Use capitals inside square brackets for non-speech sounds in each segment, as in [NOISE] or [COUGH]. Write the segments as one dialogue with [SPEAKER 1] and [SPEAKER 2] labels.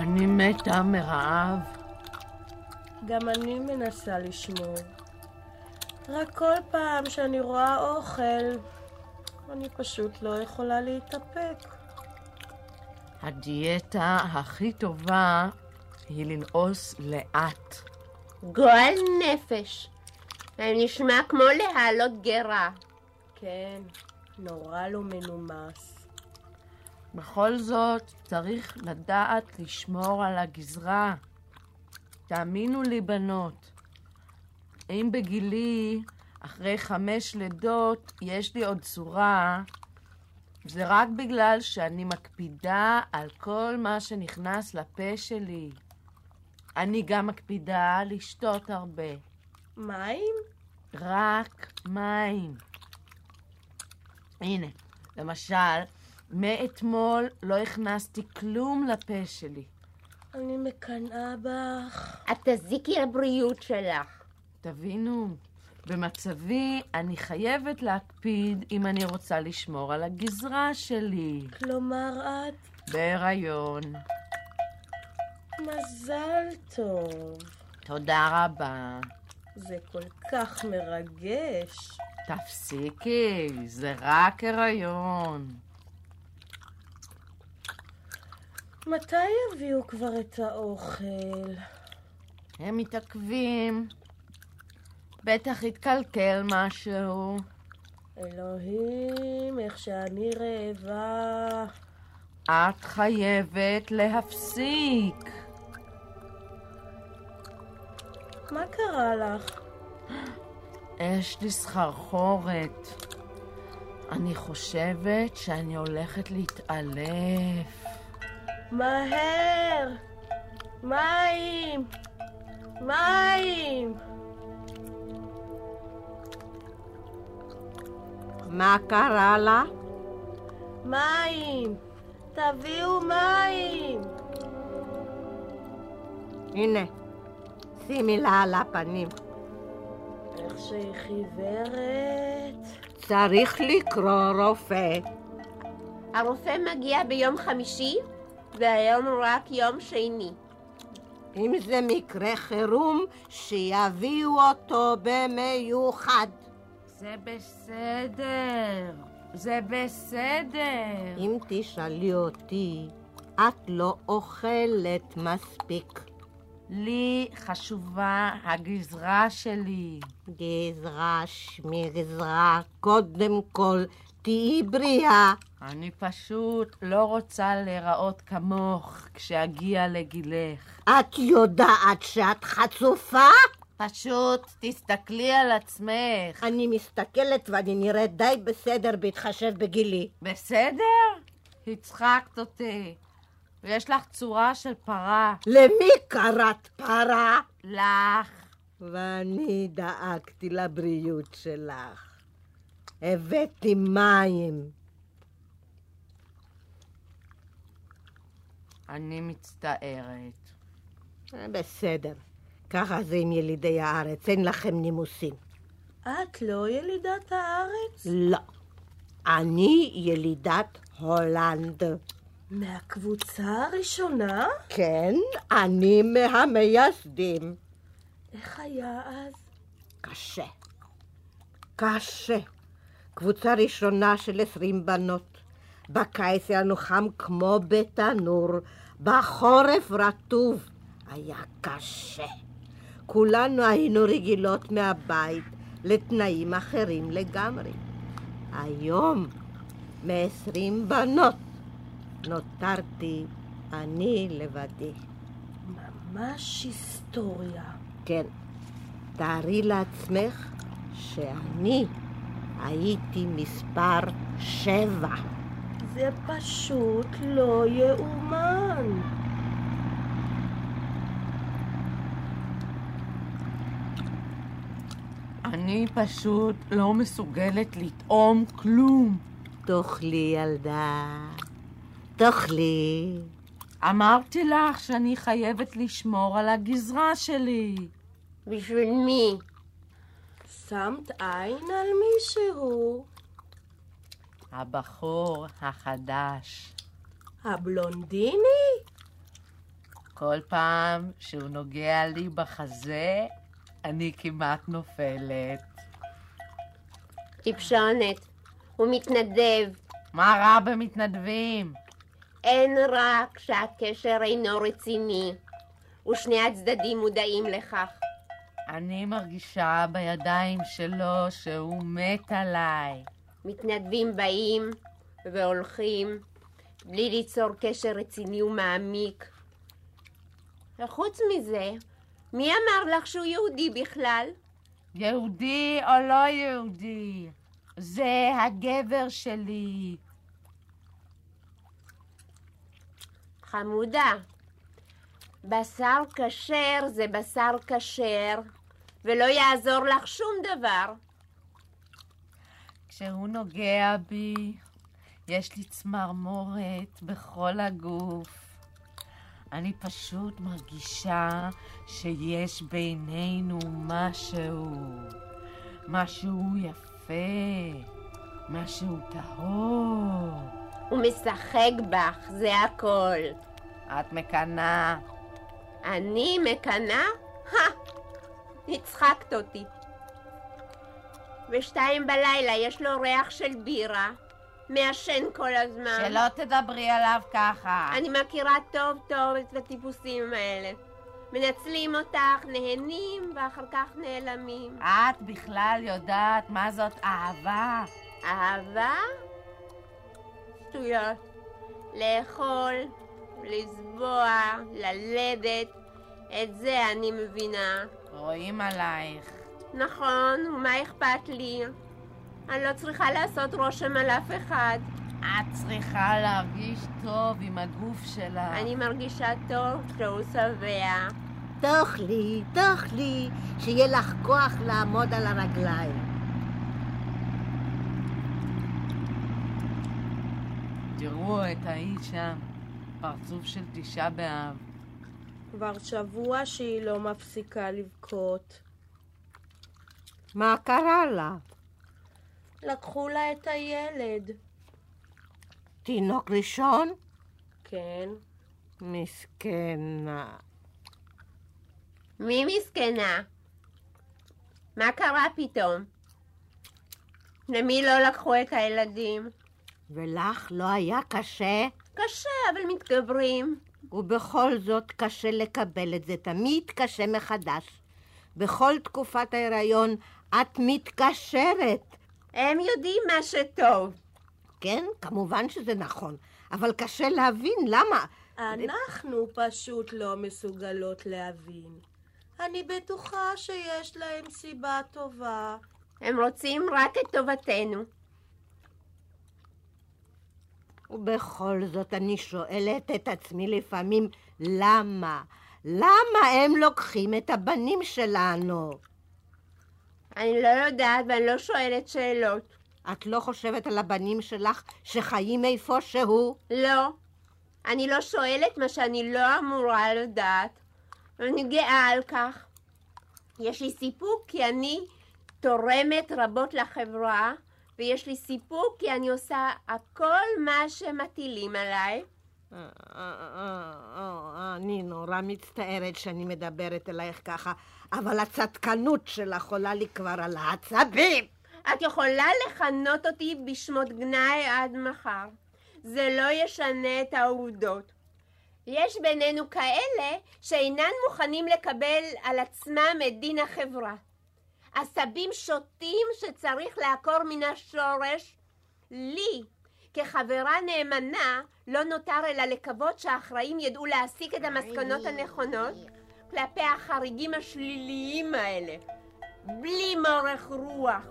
[SPEAKER 1] אני מתה מרעב.
[SPEAKER 2] גם אני מנסה לשמור. רק כל פעם שאני רואה אוכל, אני פשוט לא יכולה להתאפק.
[SPEAKER 1] הדיאטה הכי טובה היא לנעוס לאט.
[SPEAKER 3] גועל נפש. נשמע כמו להעלות גרה.
[SPEAKER 2] כן, נורא לא מנומס.
[SPEAKER 1] בכל זאת, צריך לדעת לשמור על הגזרה. תאמינו לי, בנות, אם בגילי, אחרי חמש לידות, יש לי עוד צורה, זה רק בגלל שאני מקפידה על כל מה שנכנס לפה שלי. אני גם מקפידה לשתות הרבה.
[SPEAKER 2] מים?
[SPEAKER 1] רק מים. הנה, למשל, מאתמול לא הכנסתי כלום לפה שלי.
[SPEAKER 2] אני מקנאה בך.
[SPEAKER 3] את תזיקי לבריאות שלך.
[SPEAKER 1] תבינו, במצבי אני חייבת להקפיד אם אני רוצה לשמור על הגזרה שלי.
[SPEAKER 2] כלומר את?
[SPEAKER 1] בהיריון.
[SPEAKER 2] מזל טוב.
[SPEAKER 1] תודה רבה.
[SPEAKER 2] זה כל כך מרגש.
[SPEAKER 1] תפסיקי, זה רק הריון.
[SPEAKER 2] מתי יביאו כבר את האוכל?
[SPEAKER 1] הם מתעכבים. בטח התקלקל משהו.
[SPEAKER 2] אלוהים, איך שאני רעבה.
[SPEAKER 1] את חייבת להפסיק.
[SPEAKER 2] מה קרה לך?
[SPEAKER 1] יש לי סחרחורת. אני חושבת שאני הולכת להתעלף.
[SPEAKER 2] מהר! מים! מים!
[SPEAKER 4] מה קרה לה?
[SPEAKER 2] מים! תביאו מים!
[SPEAKER 4] הנה, שימי לה על הפנים.
[SPEAKER 2] איך שהיא חיוורת.
[SPEAKER 4] צריך לקרוא רופא.
[SPEAKER 3] הרופא מגיע ביום חמישי, והיום רק יום שני.
[SPEAKER 4] אם זה מקרה חירום, שיביאו אותו במיוחד.
[SPEAKER 1] זה בסדר. זה בסדר.
[SPEAKER 4] אם תשאלי אותי, את לא אוכלת מספיק.
[SPEAKER 1] לי חשובה הגזרה שלי.
[SPEAKER 4] גזרה שמי גזרה, קודם כל תהיי בריאה.
[SPEAKER 1] אני פשוט לא רוצה להיראות כמוך כשאגיע לגילך.
[SPEAKER 4] את יודעת שאת חצופה?
[SPEAKER 1] פשוט תסתכלי על עצמך.
[SPEAKER 4] אני מסתכלת ואני נראית די בסדר בהתחשב בגילי.
[SPEAKER 1] בסדר? הצחקת אותי. ויש לך צורה של פרה.
[SPEAKER 4] למי קראת פרה?
[SPEAKER 1] לך.
[SPEAKER 4] ואני דאגתי לבריאות שלך. הבאתי מים.
[SPEAKER 1] אני מצטערת.
[SPEAKER 4] בסדר. ככה זה עם ילידי הארץ, אין לכם נימוסים.
[SPEAKER 2] את לא ילידת הארץ?
[SPEAKER 4] לא. אני ילידת הולנד.
[SPEAKER 2] מהקבוצה הראשונה?
[SPEAKER 4] כן, אני מהמייסדים.
[SPEAKER 2] איך היה אז?
[SPEAKER 4] קשה. קשה. קבוצה ראשונה של עשרים בנות. בקיץ היה לנו חם כמו בתנור, בחורף רטוב. היה קשה. כולנו היינו רגילות מהבית לתנאים אחרים לגמרי. היום, מעשרים בנות, נותרתי אני לבדי.
[SPEAKER 2] ממש היסטוריה.
[SPEAKER 4] כן, תארי לעצמך שאני הייתי מספר שבע.
[SPEAKER 2] זה פשוט לא יאומן.
[SPEAKER 1] אני פשוט לא מסוגלת לטעום כלום.
[SPEAKER 4] תאכלי, ילדה. תאכלי.
[SPEAKER 1] אמרתי לך שאני חייבת לשמור על הגזרה שלי.
[SPEAKER 3] בשביל מי?
[SPEAKER 2] שמת עין על מישהו?
[SPEAKER 1] הבחור החדש.
[SPEAKER 2] הבלונדיני?
[SPEAKER 1] כל פעם שהוא נוגע לי בחזה, אני כמעט נופלת.
[SPEAKER 3] טיפשונת. הוא מתנדב.
[SPEAKER 1] מה רע במתנדבים?
[SPEAKER 3] אין רע כשהקשר אינו רציני, ושני הצדדים מודעים לכך.
[SPEAKER 1] אני מרגישה בידיים שלו שהוא מת עליי.
[SPEAKER 3] מתנדבים באים והולכים, בלי ליצור קשר רציני ומעמיק. וחוץ מזה, מי אמר לך שהוא יהודי בכלל?
[SPEAKER 1] יהודי או לא יהודי? זה הגבר שלי.
[SPEAKER 3] חמודה, בשר כשר זה בשר כשר, ולא יעזור לך שום דבר.
[SPEAKER 1] כשהוא נוגע בי, יש לי צמרמורת בכל הגוף. אני פשוט מרגישה שיש בינינו משהו, משהו יפה, משהו טהור.
[SPEAKER 3] הוא משחק בך, זה הכל.
[SPEAKER 1] את מקנאה.
[SPEAKER 3] אני מקנאה? הצחקת אותי. בשתיים בלילה יש לו ריח של בירה, מעשן כל הזמן.
[SPEAKER 1] שלא תדברי עליו ככה.
[SPEAKER 3] אני מכירה טוב טוב את הטיפוסים האלה. מנצלים אותך, נהנים, ואחר כך נעלמים.
[SPEAKER 1] את בכלל יודעת מה זאת אהבה?
[SPEAKER 3] אהבה? שטויות. לאכול, לסבוע, ללדת, את זה אני מבינה.
[SPEAKER 1] רואים עלייך.
[SPEAKER 3] נכון, ומה אכפת לי? אני לא צריכה לעשות רושם על אף אחד.
[SPEAKER 1] את צריכה להרגיש טוב עם הגוף שלך.
[SPEAKER 3] אני מרגישה טוב כשהוא שבע.
[SPEAKER 4] תאכלי, תאכלי, שיהיה לך כוח לעמוד על הרגליים.
[SPEAKER 1] תראו את האיש שם, פרצוף של תשעה באב.
[SPEAKER 2] כבר שבוע שהיא לא מפסיקה לבכות.
[SPEAKER 4] מה קרה לה?
[SPEAKER 2] לקחו לה את הילד.
[SPEAKER 4] תינוק ראשון?
[SPEAKER 2] כן.
[SPEAKER 4] מסכנה.
[SPEAKER 3] מי מסכנה? מה קרה פתאום? למי לא לקחו את הילדים?
[SPEAKER 4] ולך לא היה קשה?
[SPEAKER 3] קשה, אבל מתגברים.
[SPEAKER 4] ובכל זאת קשה לקבל את זה, תמיד קשה מחדש. בכל תקופת ההיריון את מתקשרת.
[SPEAKER 3] הם יודעים מה שטוב.
[SPEAKER 4] כן, כמובן שזה נכון, אבל קשה להבין למה.
[SPEAKER 2] אנחנו פשוט לא מסוגלות להבין. אני בטוחה שיש להם סיבה טובה.
[SPEAKER 3] הם רוצים רק את טובתנו.
[SPEAKER 4] ובכל זאת אני שואלת את עצמי לפעמים, למה? למה הם לוקחים את הבנים שלנו?
[SPEAKER 3] אני לא יודעת ואני לא שואלת שאלות.
[SPEAKER 4] את לא חושבת על הבנים שלך שחיים איפשהו?
[SPEAKER 3] לא. אני לא שואלת מה שאני לא אמורה לדעת. אני גאה על כך. יש לי סיפוק כי אני תורמת רבות לחברה, ויש לי סיפוק כי אני עושה הכל מה שמטילים עליי.
[SPEAKER 4] אה, אה, אה, אני נורא מצטערת שאני מדברת אלייך ככה, אבל הצדקנות שלך עולה לי כבר על העצבים.
[SPEAKER 3] את יכולה לכנות אותי בשמות גנאי עד מחר. זה לא ישנה את העובדות. יש בינינו כאלה שאינם מוכנים לקבל על עצמם את דין החברה. עשבים שוטים שצריך לעקור מן השורש. לי, כחברה נאמנה, לא נותר אלא לקוות שהאחראים ידעו להסיק את המסקנות הנכונות כלפי החריגים השליליים האלה, בלי מורך רוח,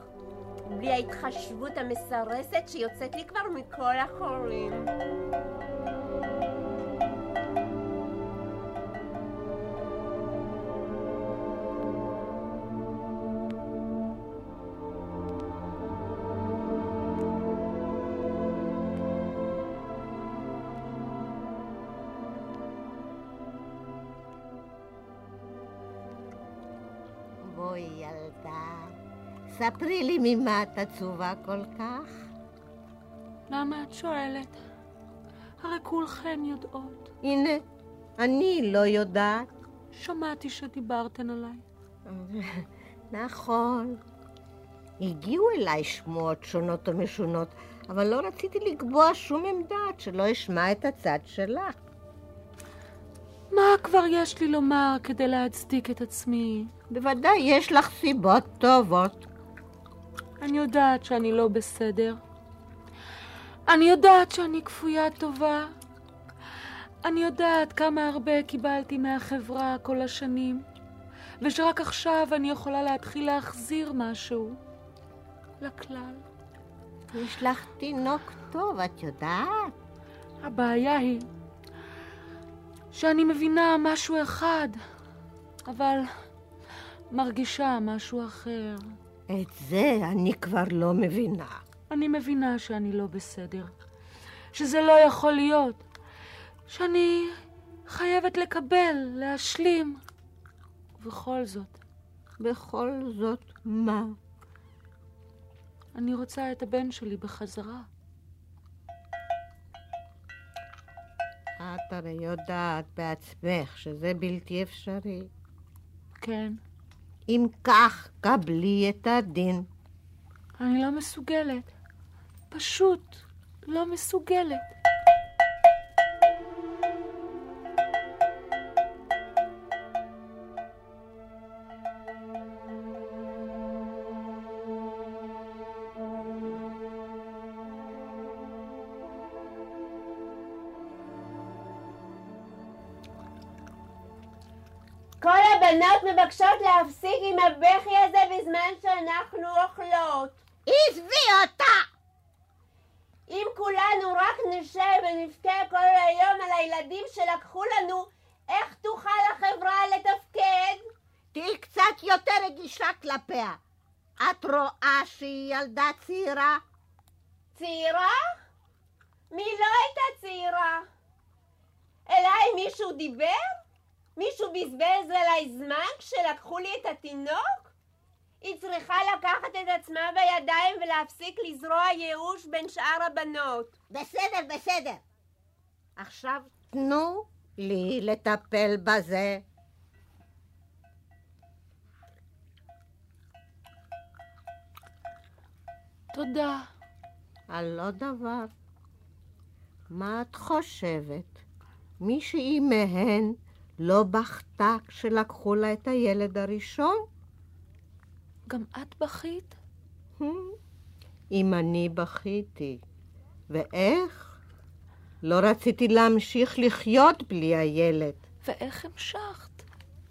[SPEAKER 3] בלי ההתחשבות המסרסת שיוצאת לי כבר מכל החורים.
[SPEAKER 4] ספרי לי ממה את עצובה כל כך.
[SPEAKER 2] למה את שואלת? הרי כולכן יודעות.
[SPEAKER 4] הנה, אני לא יודעת.
[SPEAKER 5] שמעתי שדיברתן עליי. [LAUGHS]
[SPEAKER 4] נכון. הגיעו אליי שמועות שונות ומשונות, אבל לא רציתי לקבוע שום עמדה עד שלא אשמע את הצד שלך.
[SPEAKER 5] מה כבר יש לי לומר כדי להצדיק את עצמי?
[SPEAKER 4] בוודאי יש לך סיבות טובות.
[SPEAKER 5] אני יודעת שאני לא בסדר. אני יודעת שאני כפויה טובה. אני יודעת כמה הרבה קיבלתי מהחברה כל השנים, ושרק עכשיו אני יכולה להתחיל להחזיר משהו לכלל.
[SPEAKER 4] יש לך תינוק טוב, את יודעת?
[SPEAKER 5] הבעיה היא שאני מבינה משהו אחד, אבל מרגישה משהו אחר.
[SPEAKER 4] את זה אני כבר לא מבינה.
[SPEAKER 5] אני מבינה שאני לא בסדר, שזה לא יכול להיות, שאני חייבת לקבל, להשלים. ובכל זאת,
[SPEAKER 4] בכל זאת, מה?
[SPEAKER 5] אני רוצה את הבן שלי בחזרה.
[SPEAKER 4] את הרי יודעת בעצמך שזה בלתי אפשרי.
[SPEAKER 5] כן,
[SPEAKER 4] אם כך, קבלי את הדין.
[SPEAKER 5] אני לא מסוגלת. פשוט לא מסוגלת.
[SPEAKER 3] מבקשות להפסיק עם הבכי הזה בזמן שאנחנו אוכלות.
[SPEAKER 4] עזבי אותה!
[SPEAKER 3] אם כולנו רק נשב ונבכה כל היום על הילדים שלקחו לנו, איך תוכל החברה לתפקד?
[SPEAKER 4] תהיי קצת יותר רגישה כלפיה. את רואה שהיא ילדה צעירה?
[SPEAKER 3] צעירה? מי לא הייתה צעירה? אליי מישהו דיבר? מישהו בזבז עליי זמן כשלקחו לי את התינוק? היא צריכה לקחת את עצמה בידיים ולהפסיק לזרוע ייאוש בין שאר הבנות.
[SPEAKER 4] בסדר, בסדר. עכשיו תנו לי לטפל בזה.
[SPEAKER 5] תודה.
[SPEAKER 4] על לא דבר. מה את חושבת? מישהי מהן לא בכתה כשלקחו לה את הילד הראשון?
[SPEAKER 5] גם את בכית?
[SPEAKER 4] אם אני בכיתי. ואיך? לא רציתי להמשיך לחיות בלי הילד.
[SPEAKER 5] ואיך המשכת?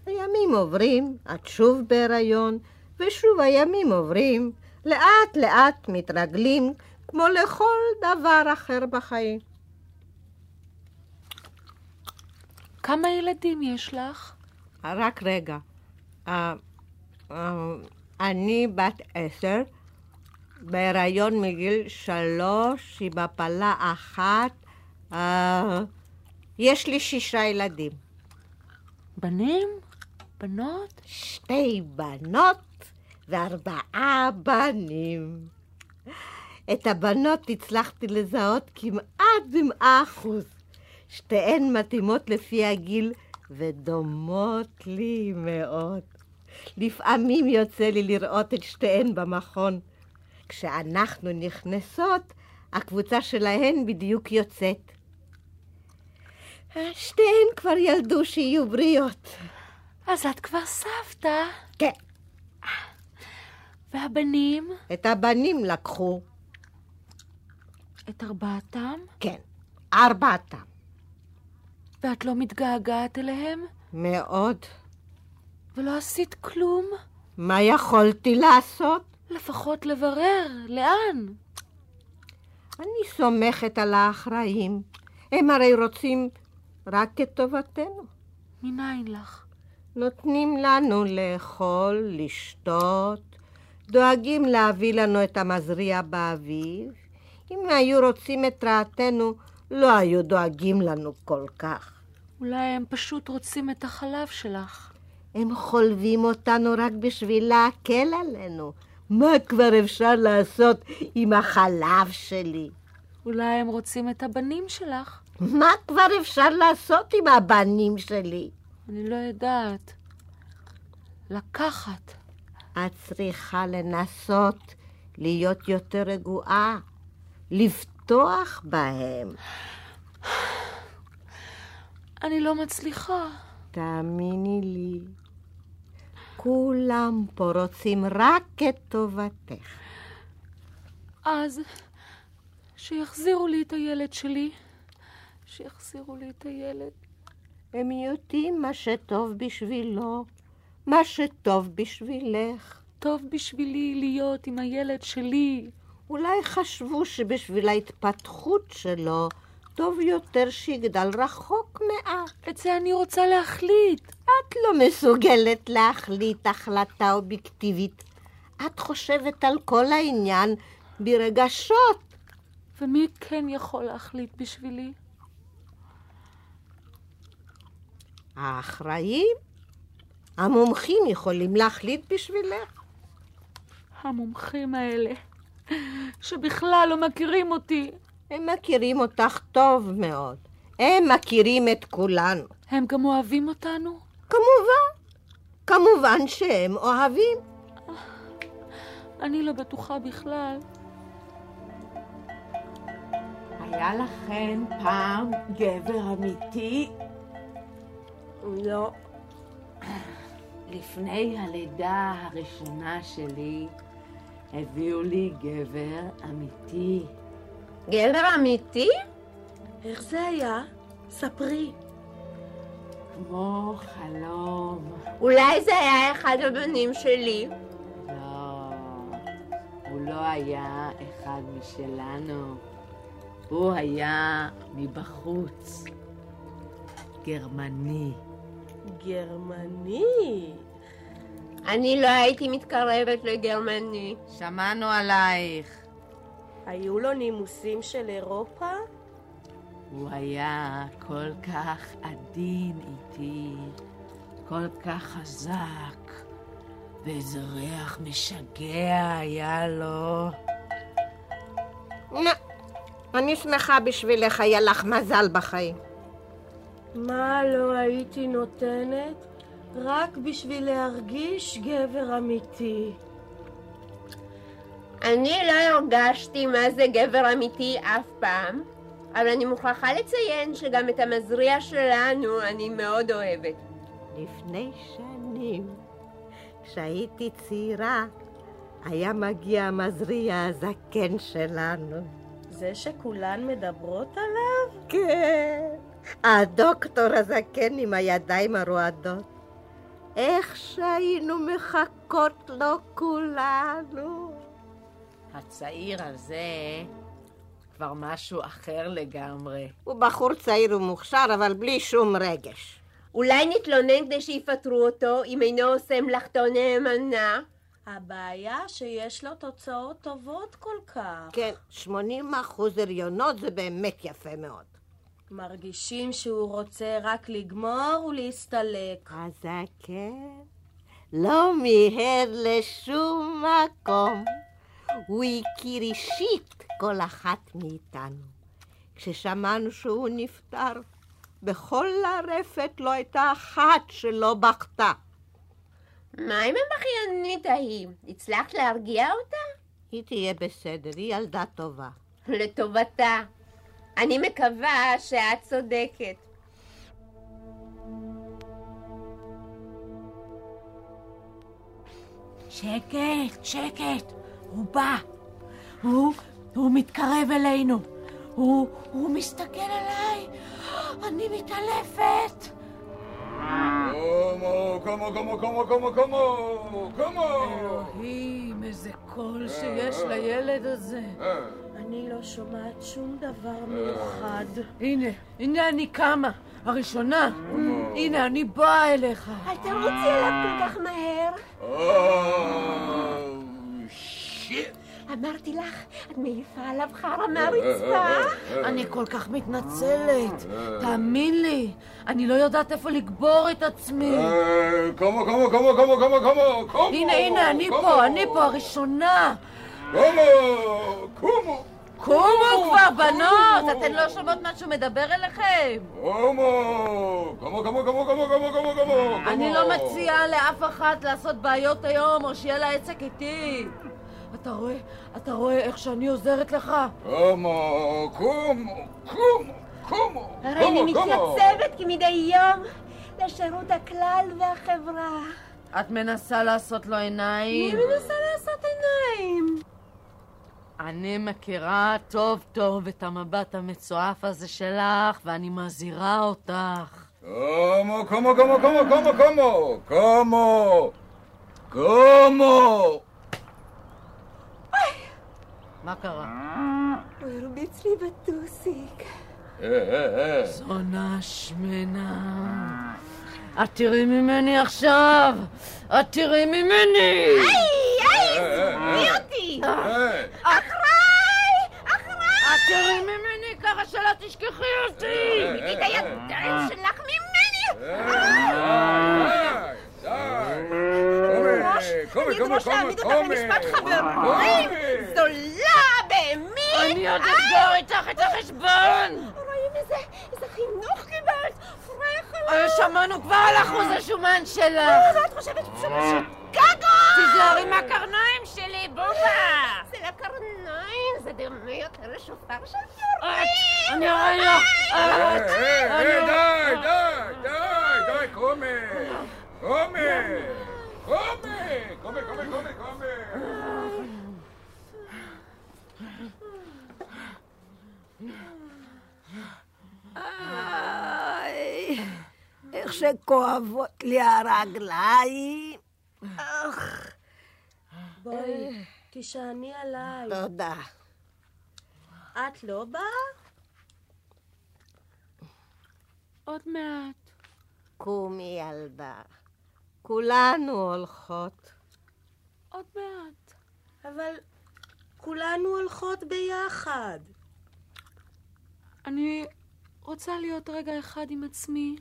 [SPEAKER 4] הימים עוברים, את שוב בהיריון, ושוב הימים עוברים. לאט לאט מתרגלים, כמו לכל דבר אחר בחיים.
[SPEAKER 5] כמה ילדים יש לך?
[SPEAKER 4] רק רגע. אה, אה, אני בת עשר, בהיריון מגיל שלוש, עם הפלה אחת. אה, יש לי שישה ילדים.
[SPEAKER 5] בנים? בנות?
[SPEAKER 4] שתי בנות וארבעה בנים. את הבנות הצלחתי לזהות כמעט במאה אחוז. שתיהן מתאימות לפי הגיל ודומות לי מאוד. לפעמים יוצא לי לראות את שתיהן במכון. כשאנחנו נכנסות, הקבוצה שלהן בדיוק יוצאת. שתיהן כבר ילדו שיהיו בריאות.
[SPEAKER 5] אז את כבר סבתא.
[SPEAKER 4] כן,
[SPEAKER 5] והבנים?
[SPEAKER 4] את הבנים לקחו.
[SPEAKER 5] את ארבעתם?
[SPEAKER 4] כן, ארבעתם.
[SPEAKER 5] ואת לא מתגעגעת אליהם?
[SPEAKER 4] מאוד.
[SPEAKER 5] ולא עשית כלום?
[SPEAKER 4] מה יכולתי לעשות?
[SPEAKER 5] לפחות לברר, לאן?
[SPEAKER 4] אני סומכת על האחראים. הם הרי רוצים רק את טובתנו.
[SPEAKER 5] מניין לך?
[SPEAKER 4] נותנים לנו לאכול, לשתות, דואגים להביא לנו את המזריע באביב. אם היו רוצים את רעתנו, לא היו דואגים לנו כל כך.
[SPEAKER 5] אולי הם פשוט רוצים את החלב שלך.
[SPEAKER 4] הם חולבים אותנו רק בשביל להקל עלינו. מה כבר אפשר לעשות עם החלב שלי?
[SPEAKER 5] אולי הם רוצים את הבנים שלך.
[SPEAKER 4] מה כבר אפשר לעשות עם הבנים שלי?
[SPEAKER 5] אני לא יודעת. לקחת.
[SPEAKER 4] את צריכה לנסות להיות יותר רגועה, לבטוח בהם.
[SPEAKER 5] אני לא מצליחה.
[SPEAKER 4] תאמיני לי, כולם פה רוצים רק את טובתך.
[SPEAKER 5] אז שיחזירו לי את הילד שלי. שיחזירו לי את הילד.
[SPEAKER 4] הם יודעים מה שטוב בשבילו, מה שטוב בשבילך.
[SPEAKER 5] טוב בשבילי להיות עם הילד שלי.
[SPEAKER 4] אולי חשבו שבשביל ההתפתחות שלו טוב יותר שיגדל רחוק מעט.
[SPEAKER 5] את זה אני רוצה להחליט.
[SPEAKER 4] את לא מסוגלת להחליט החלטה אובייקטיבית. את חושבת על כל העניין ברגשות.
[SPEAKER 5] ומי כן יכול להחליט בשבילי?
[SPEAKER 4] האחראים? המומחים יכולים להחליט בשבילך.
[SPEAKER 5] המומחים האלה, שבכלל לא מכירים אותי.
[SPEAKER 4] הם מכירים אותך טוב מאוד. הם מכירים את כולנו.
[SPEAKER 5] הם גם אוהבים אותנו?
[SPEAKER 4] כמובן. כמובן שהם אוהבים.
[SPEAKER 5] אני לא בטוחה בכלל.
[SPEAKER 1] היה לכם פעם גבר אמיתי?
[SPEAKER 2] לא. [CLEARS THROAT]
[SPEAKER 1] לפני הלידה הראשונה שלי הביאו לי גבר אמיתי.
[SPEAKER 3] גבר אמיתי?
[SPEAKER 2] איך זה היה? ספרי.
[SPEAKER 1] כמו חלום.
[SPEAKER 3] אולי זה היה אחד הבנים שלי.
[SPEAKER 1] לא, הוא לא היה אחד משלנו. הוא היה מבחוץ. גרמני.
[SPEAKER 2] גרמני.
[SPEAKER 3] אני לא הייתי מתקרבת לגרמני.
[SPEAKER 5] שמענו עלייך.
[SPEAKER 2] היו לו נימוסים של אירופה?
[SPEAKER 1] הוא היה כל כך עדין איתי, כל כך חזק, ואיזה ריח משגע היה לו.
[SPEAKER 4] אני שמחה בשבילך, היה לך מזל בחיים.
[SPEAKER 2] מה לא הייתי נותנת רק בשביל להרגיש גבר אמיתי?
[SPEAKER 3] אני לא הרגשתי מה זה גבר אמיתי אף פעם, אבל אני מוכרחה לציין שגם את המזריע שלנו אני מאוד אוהבת.
[SPEAKER 4] לפני שנים, כשהייתי צעירה, היה מגיע המזריע הזקן שלנו.
[SPEAKER 2] זה שכולן מדברות עליו?
[SPEAKER 4] כן, הדוקטור הזקן עם הידיים הרועדות. איך שהיינו מחכות לו כולנו.
[SPEAKER 1] הצעיר הזה כבר משהו אחר לגמרי.
[SPEAKER 4] הוא בחור צעיר ומוכשר, אבל בלי שום רגש.
[SPEAKER 3] אולי נתלונן כדי שיפטרו אותו אם אינו עושה מלאכתו נאמנה?
[SPEAKER 2] הבעיה שיש לו תוצאות טובות כל כך.
[SPEAKER 4] כן, 80 אחוז הריונות זה באמת יפה מאוד.
[SPEAKER 2] מרגישים שהוא רוצה רק לגמור ולהסתלק.
[SPEAKER 4] הזקן לא מיהר לשום מקום. הוא הכיר אישית כל אחת מאיתנו. כששמענו שהוא נפטר, בכל הרפת לא הייתה אחת שלא בכתה.
[SPEAKER 3] מה עם הבכיינית ההיא? הצלחת להרגיע אותה?
[SPEAKER 4] היא תהיה בסדר, היא ילדה טובה.
[SPEAKER 3] לטובתה. אני מקווה שאת צודקת.
[SPEAKER 1] שקט, שקט, הוא בא. הוא, הוא מתקרב אלינו. הוא, הוא מסתכל עליי. אני מתעלפת.
[SPEAKER 6] קומו, קומו, קומו, קומו, קומו, קומו, קומו.
[SPEAKER 5] אלוהים, איזה קול שיש לילד הזה.
[SPEAKER 2] אני לא שומעת שום דבר מיוחד.
[SPEAKER 5] הנה, הנה אני קמה. הראשונה. הנה, אני באה אליך.
[SPEAKER 3] אל תרוצי אליו כל כך מהר.
[SPEAKER 6] שיט.
[SPEAKER 3] אמרתי לך, את מעיפה עליו חרא מהרצפה.
[SPEAKER 5] אני כל כך מתנצלת. תאמין לי, אני לא יודעת איפה לקבור את עצמי.
[SPEAKER 6] קומו, קומו, קומו, קומו, קומו, קומו, קומו.
[SPEAKER 5] הנה, הנה, אני פה, אני פה, הראשונה.
[SPEAKER 6] קומו, קומו.
[SPEAKER 1] קומו כבר, בנות! אתן לא שומעות מה שהוא מדבר אליכם?
[SPEAKER 6] קומו! קומו, קומו, קומו, קומו, קומו, קומו, קומו!
[SPEAKER 1] אני לא מציעה לאף אחת לעשות בעיות היום, או שיהיה לה עסק איתי. אתה רואה, אתה רואה איך שאני עוזרת לך?
[SPEAKER 6] קומו, קומו, קומו, קומו!
[SPEAKER 3] הרי אני מתייצבת כמדי יום לשירות הכלל והחברה.
[SPEAKER 1] את מנסה לעשות לו
[SPEAKER 3] אני
[SPEAKER 1] עיניים?
[SPEAKER 3] מנסה לעשות עיניים.
[SPEAKER 1] אני מכירה טוב טוב את המבט המצועף הזה שלך, ואני מזהירה אותך.
[SPEAKER 6] קומו, קומו, קומו, קומו, קומו, קומו! קומו! קומו!
[SPEAKER 1] מה קרה?
[SPEAKER 3] הוא הרביץ לי בטוסיק.
[SPEAKER 6] אה, אה, אה.
[SPEAKER 1] זונה שמנה. את תראי ממני עכשיו! את תראי ממני!
[SPEAKER 3] היי, אותי!
[SPEAKER 6] אה,
[SPEAKER 3] אחריי! אחריי!
[SPEAKER 1] את תראי ממני ככה שלא תשכחי אותי!
[SPEAKER 3] תראי את הידיים שלך ממני!
[SPEAKER 6] קומי, קומי, קומי,
[SPEAKER 3] למשפט חברים!
[SPEAKER 6] קומי!
[SPEAKER 3] זולה במי!
[SPEAKER 1] אני עוד אסגור איתך את החשבון!
[SPEAKER 3] רואים איזה חינוך קיבלת! פרחה!
[SPEAKER 1] אה, שמענו כבר על אחוז השומן שלך!
[SPEAKER 3] מה את חושבת שזה משגגו?
[SPEAKER 1] תיזהרי שלי, בובה!
[SPEAKER 3] קרניים, זה דומה יותר לשופר של יורקים!
[SPEAKER 1] אני רגע...
[SPEAKER 6] אה, אה, אה, די, די, די, די, קומק! קומק! קומק! קומק, קומק, קומק, קומק!
[SPEAKER 4] איי, איך שכואבות לי הרגליים. אך,
[SPEAKER 2] בואי. תישעני עליי.
[SPEAKER 4] תודה.
[SPEAKER 2] את לא באה?
[SPEAKER 5] עוד מעט.
[SPEAKER 4] קומי ילדה. כולנו הולכות.
[SPEAKER 5] עוד מעט.
[SPEAKER 2] אבל כולנו הולכות ביחד.
[SPEAKER 5] אני רוצה להיות רגע אחד עם עצמי.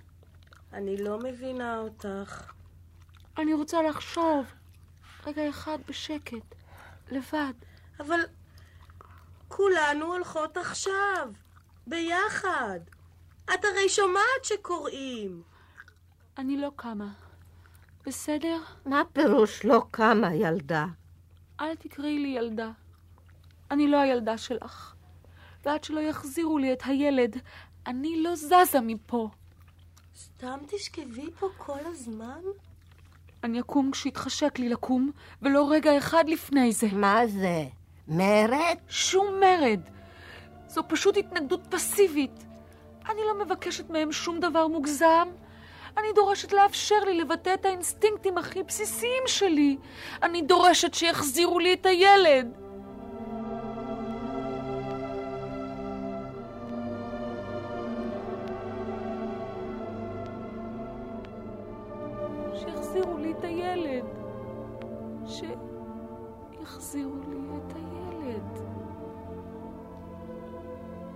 [SPEAKER 2] אני לא מבינה אותך.
[SPEAKER 5] אני רוצה לחשוב רגע אחד בשקט, לבד.
[SPEAKER 2] אבל כולנו הולכות עכשיו, ביחד. את הרי שומעת שקוראים.
[SPEAKER 5] אני לא קמה. בסדר?
[SPEAKER 4] מה פירוש לא קמה, ילדה?
[SPEAKER 5] אל תקראי לי ילדה. אני לא הילדה שלך. ועד שלא יחזירו לי את הילד, אני לא זזה מפה.
[SPEAKER 2] סתם תשכבי פה כל הזמן?
[SPEAKER 5] אני אקום כשיתחשק לי לקום, ולא רגע אחד לפני זה.
[SPEAKER 4] מה זה? מרד?
[SPEAKER 5] שום מרד. זו פשוט התנגדות פסיבית. אני לא מבקשת מהם שום דבר מוגזם. אני דורשת לאפשר לי לבטא את האינסטינקטים הכי בסיסיים שלי. אני דורשת שיחזירו לי את הילד.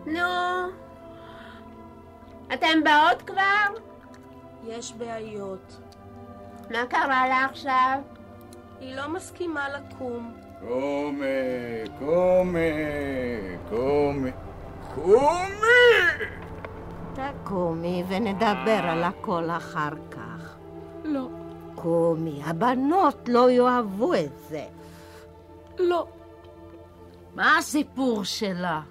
[SPEAKER 3] נו, אתן באות כבר?
[SPEAKER 2] יש בעיות.
[SPEAKER 3] מה קרה לה עכשיו?
[SPEAKER 2] היא לא מסכימה לקום.
[SPEAKER 6] קומי, קומי, קומי, קומי!
[SPEAKER 4] תקומי ונדבר על הכל אחר כך.
[SPEAKER 5] לא,
[SPEAKER 4] קומי, הבנות לא יאהבו את זה.
[SPEAKER 5] לא.
[SPEAKER 1] מה הסיפור שלה?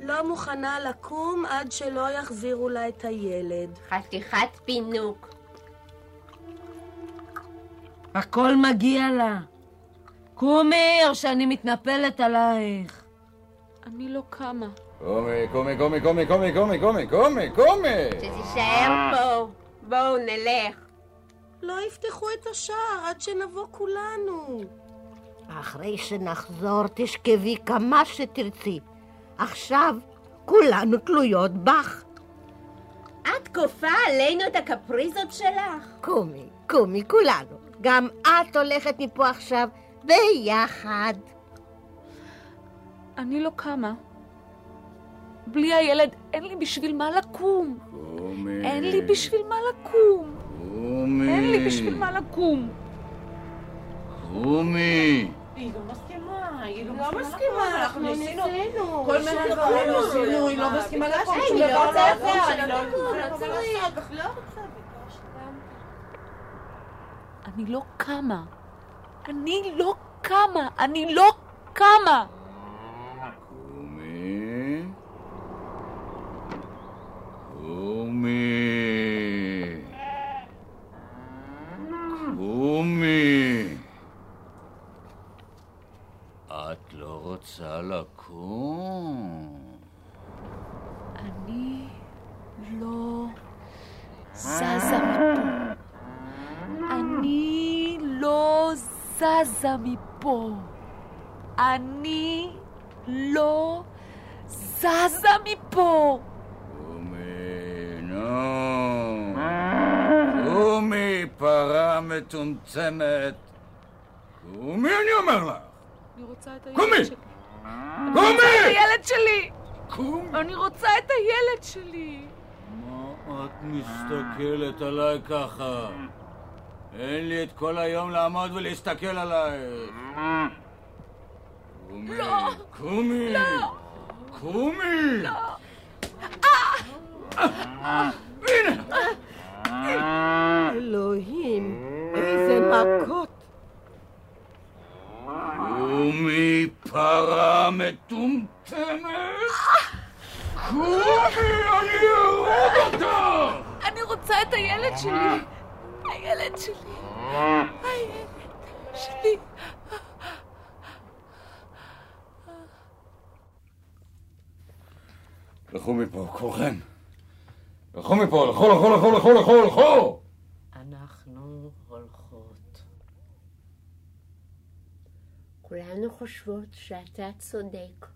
[SPEAKER 2] לא מוכנה לקום עד שלא יחזירו לה את הילד.
[SPEAKER 3] חתיכת פינוק.
[SPEAKER 1] הכל מגיע לה. קומי, או שאני מתנפלת עלייך.
[SPEAKER 5] אני לא קמה.
[SPEAKER 6] קומי, קומי, קומי, קומי, קומי, קומי, קומי, קומי, קומי!
[SPEAKER 3] שתישאר פה. בואו נלך.
[SPEAKER 2] לא יפתחו את השער עד שנבוא כולנו.
[SPEAKER 4] אחרי שנחזור תשכבי כמה שתרצי. עכשיו כולנו תלויות בך.
[SPEAKER 3] את כופה עלינו את הקפריזות שלך?
[SPEAKER 4] קומי, קומי, כולנו. גם את הולכת מפה עכשיו ביחד.
[SPEAKER 5] אני לא קמה. בלי הילד אין לי בשביל מה לקום.
[SPEAKER 6] קומי.
[SPEAKER 5] אין לי בשביל מה לקום.
[SPEAKER 6] קומי.
[SPEAKER 5] אין לי בשביל מה לקום.
[SPEAKER 6] קומי.
[SPEAKER 1] היא לא מסכימה, היא
[SPEAKER 2] לא מסכימה, אנחנו ניסינו.
[SPEAKER 1] כל מיני דברים ניסינו, היא לא מסכימה לכל שום
[SPEAKER 3] אני לא
[SPEAKER 1] דבר
[SPEAKER 3] רוצה
[SPEAKER 1] לא
[SPEAKER 3] אני לא. לא צריך.
[SPEAKER 5] אני לא קמה. אני לא קמה. אני לא קמה.
[SPEAKER 6] קומי. קומי. קומי. את לא רוצה לקום?
[SPEAKER 5] אני לא זזה מפה. אני לא זזה מפה. אני לא זזה מפה.
[SPEAKER 6] קומי, פרה מטומצמת. קומי, אני אומר לך.
[SPEAKER 5] אני רוצה את הילד
[SPEAKER 6] קומי!
[SPEAKER 5] שלי.
[SPEAKER 6] קומי!
[SPEAKER 5] הילד שלי!
[SPEAKER 6] קומי!
[SPEAKER 5] אני רוצה את הילד שלי!
[SPEAKER 6] מה את מסתכלת עליי ככה? אין לי את כל היום לעמוד ולהסתכל עלייך. קומי!
[SPEAKER 5] לא!
[SPEAKER 6] קומי!
[SPEAKER 5] לא!
[SPEAKER 6] קומי!
[SPEAKER 5] לא!
[SPEAKER 6] הנה!
[SPEAKER 4] אלוהים, איזה מכות.
[SPEAKER 6] קומי, פרה מטומטמת! קומי, אני אהרוג אותך!
[SPEAKER 5] אני רוצה את הילד שלי! הילד שלי! הילד שלי!
[SPEAKER 6] לכו מפה, כולכם. לכו מפה, לכו, לכו, לכו, לכו, לכו, לכו!
[SPEAKER 1] אנחנו הולכות.
[SPEAKER 3] כולנו חושבות שאתה צודק.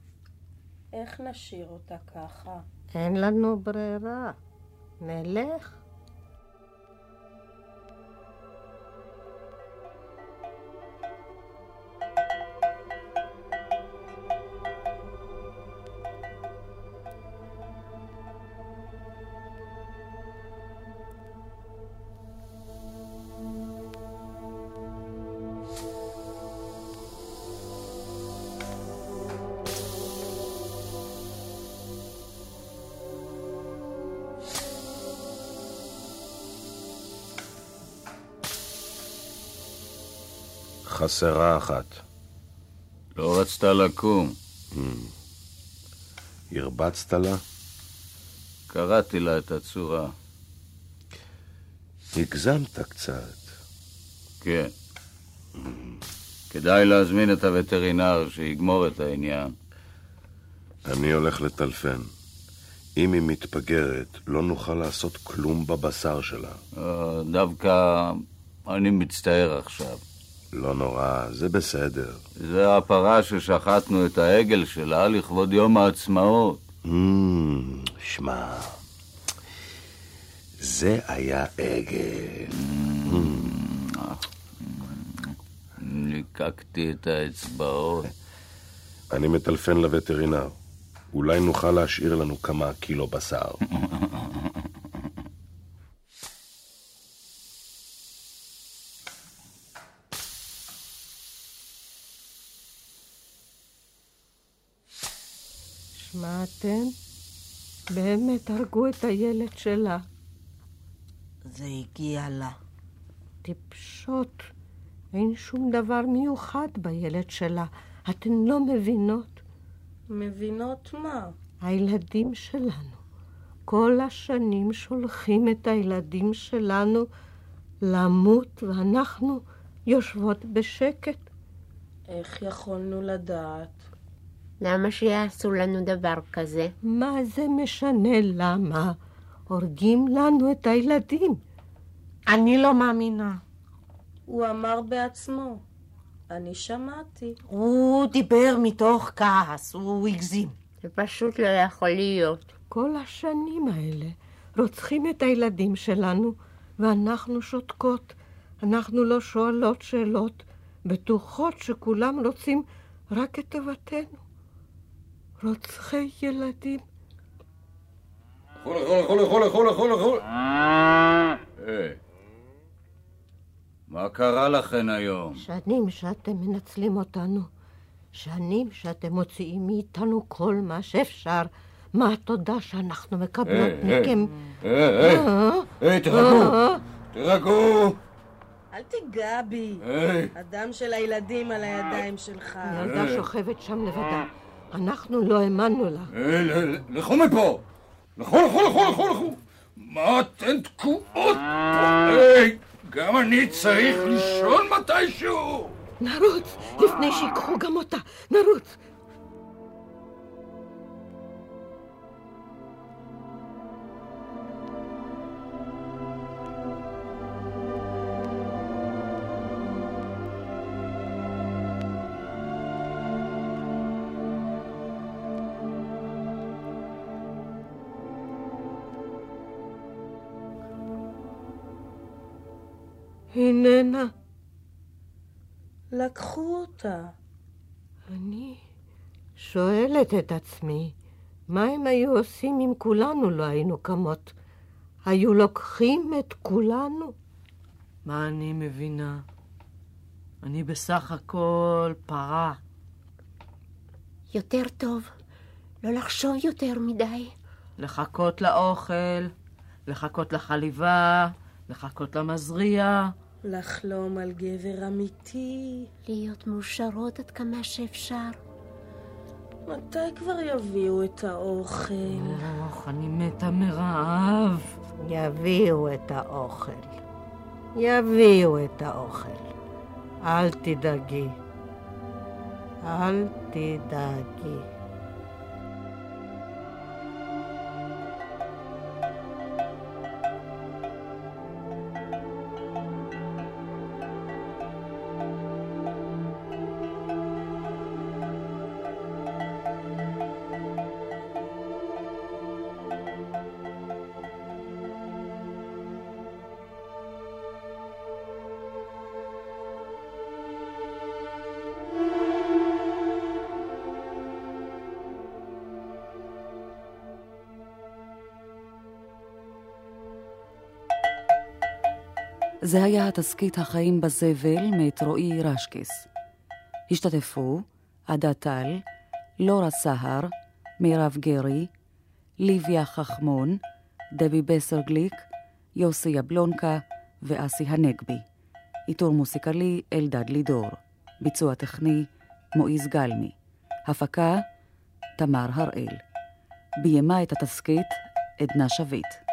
[SPEAKER 2] איך נשאיר אותה ככה?
[SPEAKER 4] אין לנו ברירה. נלך.
[SPEAKER 7] חסרה אחת.
[SPEAKER 6] לא רצת לקום.
[SPEAKER 7] הרבצת לה?
[SPEAKER 6] קראתי לה את הצורה.
[SPEAKER 7] הגזמת קצת.
[SPEAKER 6] כן. כדאי להזמין את הווטרינר שיגמור את העניין.
[SPEAKER 7] אני הולך לטלפן. אם היא מתפגרת, לא נוכל לעשות כלום בבשר שלה.
[SPEAKER 6] אה, דווקא אני מצטער עכשיו.
[SPEAKER 7] לא נורא, זה בסדר.
[SPEAKER 6] זה הפרה ששחטנו את העגל שלה לכבוד יום העצמאות.
[SPEAKER 7] Mm, שמע, זה היה עגל.
[SPEAKER 6] ליקקתי את האצבעות.
[SPEAKER 7] אני מטלפן לווטרינר. אולי נוכל להשאיר לנו כמה קילו בשר. [LAUGHS]
[SPEAKER 4] שמעתם? באמת הרגו את הילד שלה.
[SPEAKER 1] זה הגיע לה.
[SPEAKER 4] טיפשות. אין שום דבר מיוחד בילד שלה. אתן לא מבינות.
[SPEAKER 2] מבינות מה?
[SPEAKER 4] הילדים שלנו. כל השנים שולחים את הילדים שלנו למות, ואנחנו יושבות בשקט.
[SPEAKER 2] איך יכולנו לדעת?
[SPEAKER 3] למה שיעשו לנו דבר כזה?
[SPEAKER 4] מה זה משנה למה? הורגים לנו את הילדים.
[SPEAKER 1] אני לא מאמינה.
[SPEAKER 2] הוא אמר בעצמו. אני שמעתי.
[SPEAKER 1] הוא דיבר מתוך כעס, הוא הגזים.
[SPEAKER 3] זה פשוט לא יכול להיות.
[SPEAKER 4] כל השנים האלה רוצחים את הילדים שלנו, ואנחנו שותקות. אנחנו לא שואלות שאלות, בטוחות שכולם רוצים רק את טובתנו. רוצחי ילדים.
[SPEAKER 6] לכו, לכו, לכו, לכו, לכו, לכו, לכו. היי, מה קרה לכן היום?
[SPEAKER 4] שנים שאתם מנצלים אותנו. שנים שאתם מוציאים מאיתנו כל מה שאפשר. מה התודה שאנחנו מקבלות
[SPEAKER 6] היי,
[SPEAKER 4] מכם?
[SPEAKER 6] היי, היי,
[SPEAKER 4] אה?
[SPEAKER 6] תירגעו,
[SPEAKER 4] אה?
[SPEAKER 6] תירגעו.
[SPEAKER 2] אל תיגע בי. הדם של הילדים על הידיים שלך.
[SPEAKER 4] הילדה שוכבת שם לבדה. אנחנו לא האמנו לה.
[SPEAKER 6] ל- לכו מפה. לכו, לכו, לכו, לכו, לכו. מה אתן תקועות פה? היי, גם אני צריך לישון מתישהו.
[SPEAKER 4] נרוץ, לפני שיקחו גם אותה. נרוץ. הננה.
[SPEAKER 2] לקחו אותה.
[SPEAKER 4] אני שואלת את עצמי, מה הם היו עושים אם כולנו לא היינו קמות? היו לוקחים את כולנו?
[SPEAKER 1] מה אני מבינה? אני בסך הכל פרה.
[SPEAKER 3] יותר טוב לא לחשוב יותר מדי.
[SPEAKER 1] לחכות לאוכל, לחכות לחליבה, לחכות למזריע.
[SPEAKER 2] לחלום על גבר אמיתי.
[SPEAKER 3] להיות מאושרות עד כמה שאפשר.
[SPEAKER 2] מתי כבר יביאו את האוכל?
[SPEAKER 1] אוח, אני מתה מרעב.
[SPEAKER 4] יביאו את האוכל. יביאו את האוכל. אל תדאגי. אל תדאגי.
[SPEAKER 8] זה היה התסכית החיים בזבל מאת רועי רשקס. השתתפו עדה טל, לורה סהר, מירב גרי, ליביה חכמון, דבי בסרגליק, יוסי יבלונקה ואסי הנגבי. עיטור מוסיקלי אלדד לידור. ביצוע טכני מועיז גלמי. הפקה תמר הראל. ביימה את התסכית עדנה שביט.